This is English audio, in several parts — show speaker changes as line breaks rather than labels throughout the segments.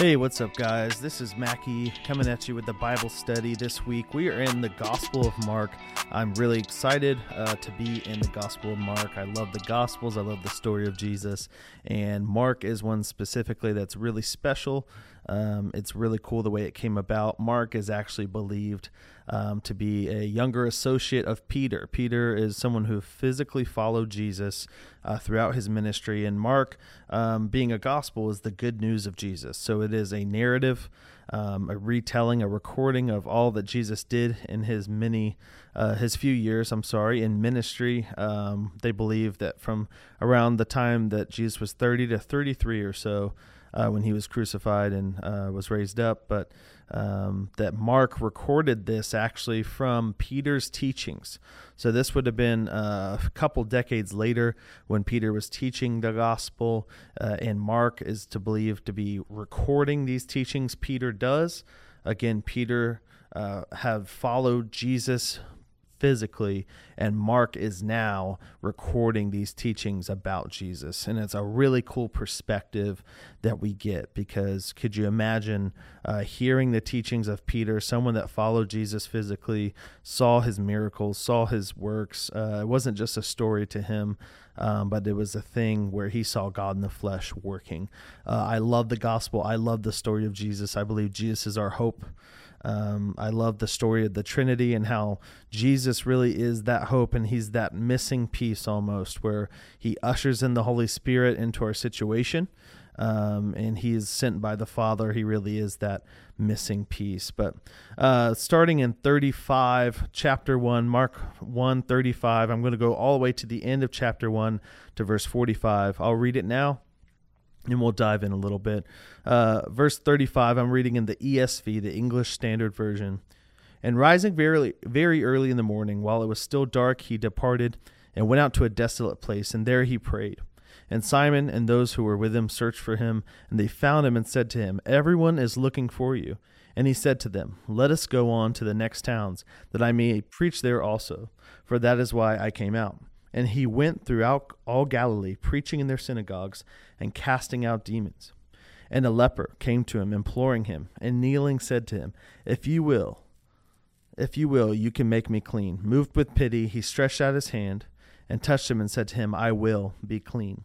Hey, what's up, guys? This is Mackie coming at you with the Bible study this week. We are in the Gospel of Mark. I'm really excited uh, to be in the Gospel of Mark. I love the Gospels, I love the story of Jesus, and Mark is one specifically that's really special. Um, it's really cool the way it came about. Mark is actually believed um, to be a younger associate of Peter. Peter is someone who physically followed Jesus uh, throughout his ministry, and Mark, um, being a gospel, is the good news of Jesus. So it is a narrative, um, a retelling, a recording of all that Jesus did in his many, uh, his few years. I'm sorry, in ministry. Um, they believe that from around the time that Jesus was 30 to 33 or so uh, when he was crucified and uh, was raised up, but um, that Mark recorded this actually from Peter's teachings. So this would have been uh, a couple decades later when Peter was teaching the gospel, uh, and Mark is to believe to be recording these teachings Peter does. Again, Peter uh, have followed Jesus physically, and Mark is now recording these teachings about Jesus. And it's a really cool perspective that we get because could you imagine uh, hearing the teachings of Peter, someone that followed Jesus physically, saw his miracles, saw his works? Uh, it wasn't just a story to him. Um, but it was a thing where he saw God in the flesh working. Uh, I love the gospel. I love the story of Jesus. I believe Jesus is our hope. Um, I love the story of the Trinity and how Jesus really is that hope and he's that missing piece almost where he ushers in the Holy Spirit into our situation. Um, and he is sent by the Father. He really is that missing piece. But uh, starting in 35, chapter 1, Mark 1 35, I'm going to go all the way to the end of chapter 1 to verse 45. I'll read it now and we'll dive in a little bit. Uh, verse 35, I'm reading in the ESV, the English Standard Version. And rising very, very early in the morning, while it was still dark, he departed and went out to a desolate place, and there he prayed. And Simon and those who were with him searched for him, and they found him and said to him, Everyone is looking for you. And he said to them, Let us go on to the next towns, that I may preach there also, for that is why I came out. And he went throughout all Galilee, preaching in their synagogues and casting out demons. And a leper came to him, imploring him, and kneeling said to him, If you will, if you will, you can make me clean. Moved with pity, he stretched out his hand and touched him and said to him, I will be clean.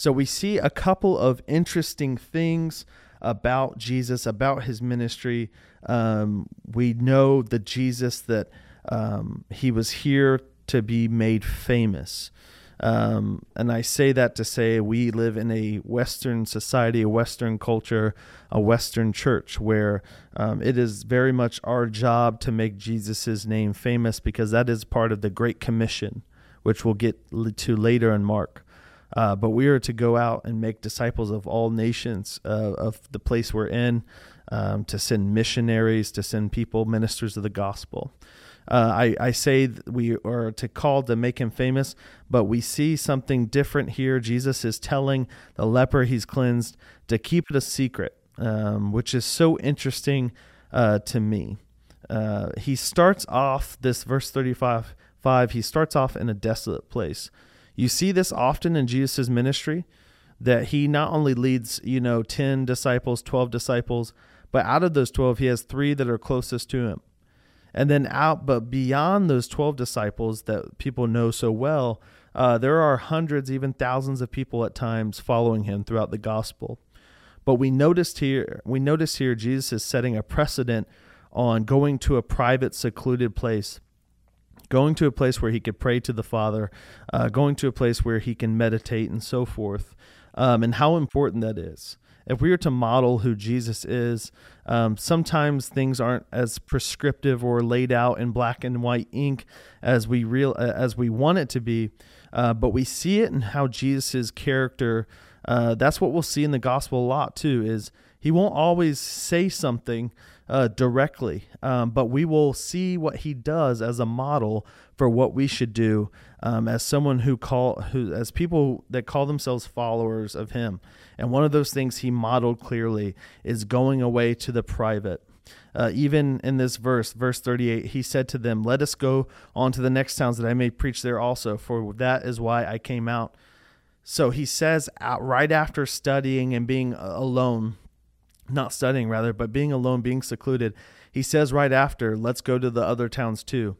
So we see a couple of interesting things about Jesus, about his ministry. Um, we know the Jesus that um, he was here to be made famous. Um, and I say that to say we live in a Western society, a Western culture, a Western church where um, it is very much our job to make Jesus' name famous because that is part of the Great Commission, which we'll get to later in Mark. Uh, but we are to go out and make disciples of all nations uh, of the place we're in, um, to send missionaries, to send people, ministers of the gospel. Uh, I, I say we are to call to make him famous, but we see something different here. Jesus is telling the leper he's cleansed to keep it a secret, um, which is so interesting uh, to me. Uh, he starts off this verse 35 5, he starts off in a desolate place. You see this often in Jesus' ministry that he not only leads, you know, 10 disciples, 12 disciples, but out of those 12, he has three that are closest to him. And then out, but beyond those 12 disciples that people know so well, uh, there are hundreds, even thousands of people at times following him throughout the gospel. But we noticed here, we notice here, Jesus is setting a precedent on going to a private, secluded place, going to a place where he could pray to the Father, uh, going to a place where he can meditate and so forth, um, and how important that is if we were to model who Jesus is, um, sometimes things aren't as prescriptive or laid out in black and white ink as we real as we want it to be. Uh, but we see it in how Jesus' character uh, that's what we'll see in the gospel a lot too. Is he won't always say something uh, directly, um, but we will see what he does as a model for what we should do um, as someone who call who as people that call themselves followers of him. And one of those things he modeled clearly is going away to the private. Uh, even in this verse, verse 38, he said to them, Let us go on to the next towns that I may preach there also, for that is why I came out. So he says, out right after studying and being alone, not studying rather, but being alone, being secluded, he says right after, Let's go to the other towns too.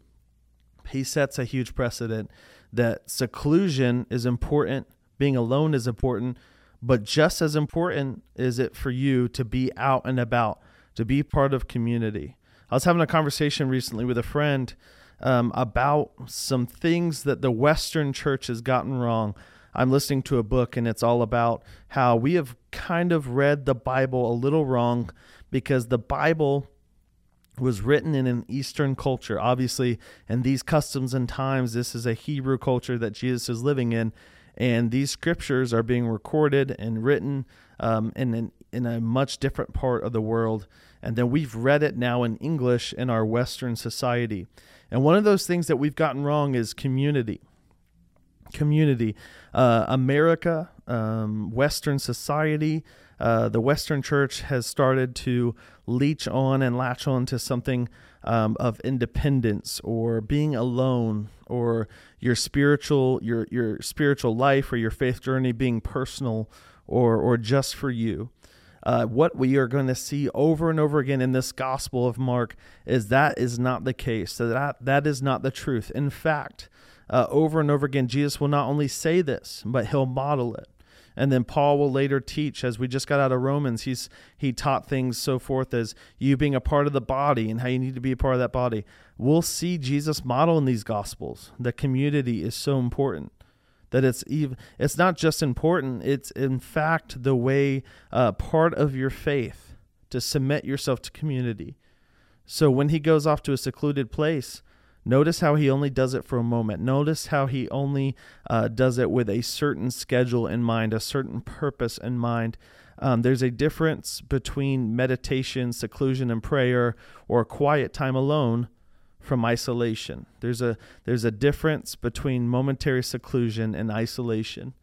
He sets a huge precedent that seclusion is important, being alone is important, but just as important is it for you to be out and about to be part of community. I was having a conversation recently with a friend um, about some things that the Western church has gotten wrong. I'm listening to a book, and it's all about how we have kind of read the Bible a little wrong because the Bible was written in an Eastern culture. Obviously, in these customs and times, this is a Hebrew culture that Jesus is living in. And these scriptures are being recorded and written um, in an in a much different part of the world. And then we've read it now in English in our Western society. And one of those things that we've gotten wrong is community. Community. Uh, America, um, Western society, uh, the Western church has started to leech on and latch on to something um, of independence or being alone or your spiritual your your spiritual life or your faith journey being personal or or just for you uh, what we are going to see over and over again in this Gospel of Mark is that is not the case. So that that is not the truth. In fact, uh, over and over again, Jesus will not only say this, but he'll model it. And then Paul will later teach, as we just got out of Romans, he's he taught things so forth as you being a part of the body and how you need to be a part of that body. We'll see Jesus model in these gospels. The community is so important that it's even it's not just important it's in fact the way uh, part of your faith to submit yourself to community. So when he goes off to a secluded place notice how he only does it for a moment. Notice how he only uh, does it with a certain schedule in mind a certain purpose in mind. Um, there's a difference between meditation seclusion and prayer or quiet time alone from isolation. There's a there's a difference between momentary seclusion and isolation.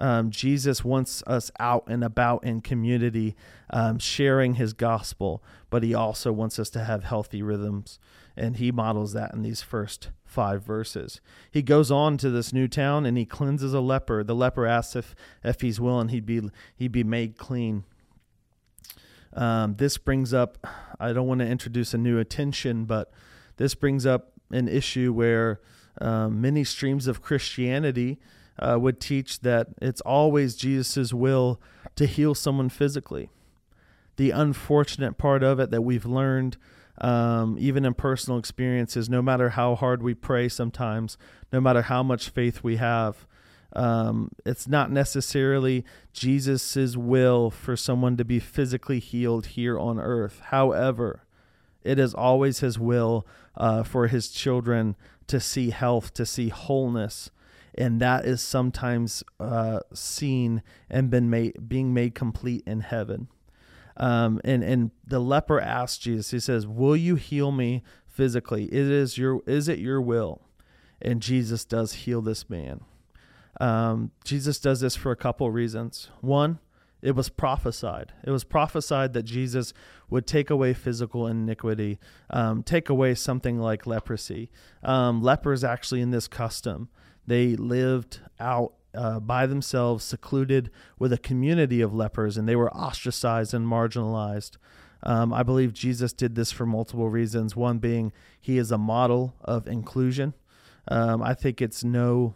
Um, Jesus wants us out and about in community, um, sharing His gospel, but He also wants us to have healthy rhythms, and He models that in these first five verses. He goes on to this new town and He cleanses a leper. The leper asks if if he's willing, he'd be he'd be made clean. Um, this brings up. I don't want to introduce a new attention, but this brings up an issue where um, many streams of Christianity uh, would teach that it's always Jesus' will to heal someone physically. The unfortunate part of it that we've learned, um, even in personal experiences, no matter how hard we pray sometimes, no matter how much faith we have, um, it's not necessarily Jesus' will for someone to be physically healed here on earth. However, it is always His will uh, for His children to see health, to see wholeness, and that is sometimes uh, seen and been made being made complete in heaven. Um, and and the leper asks Jesus. He says, "Will you heal me physically? It is your is it your will?" And Jesus does heal this man. Um, Jesus does this for a couple reasons. One, it was prophesied. It was prophesied that Jesus would take away physical iniquity, um, take away something like leprosy. Um, lepers, actually, in this custom, they lived out uh, by themselves, secluded with a community of lepers, and they were ostracized and marginalized. Um, I believe Jesus did this for multiple reasons. One being he is a model of inclusion. Um, I think it's no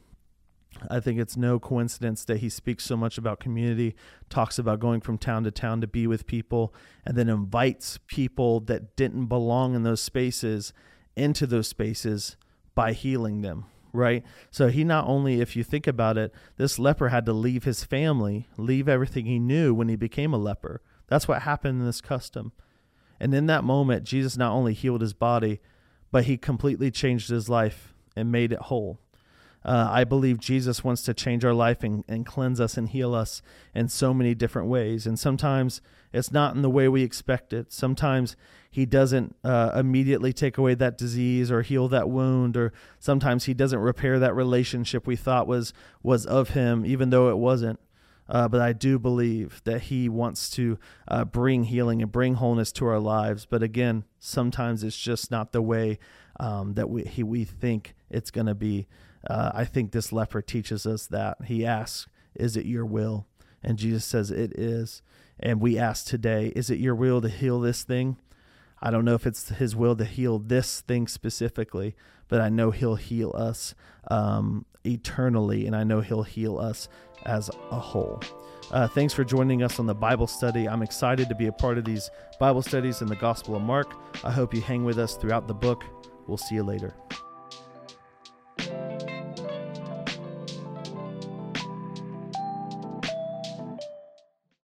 I think it's no coincidence that he speaks so much about community, talks about going from town to town to be with people, and then invites people that didn't belong in those spaces into those spaces by healing them, right? So he not only, if you think about it, this leper had to leave his family, leave everything he knew when he became a leper. That's what happened in this custom. And in that moment, Jesus not only healed his body, but he completely changed his life and made it whole. Uh, I believe Jesus wants to change our life and, and cleanse us and heal us in so many different ways. And sometimes it's not in the way we expect it. Sometimes He doesn't uh, immediately take away that disease or heal that wound, or sometimes He doesn't repair that relationship we thought was was of Him, even though it wasn't. Uh, but I do believe that He wants to uh, bring healing and bring wholeness to our lives. But again, sometimes it's just not the way um, that we he, we think it's going to be. Uh, I think this leper teaches us that. He asks, Is it your will? And Jesus says, It is. And we ask today, Is it your will to heal this thing? I don't know if it's his will to heal this thing specifically, but I know he'll heal us um, eternally, and I know he'll heal us as a whole. Uh, thanks for joining us on the Bible study. I'm excited to be a part of these Bible studies in the Gospel of Mark. I hope you hang with us throughout the book. We'll see you later.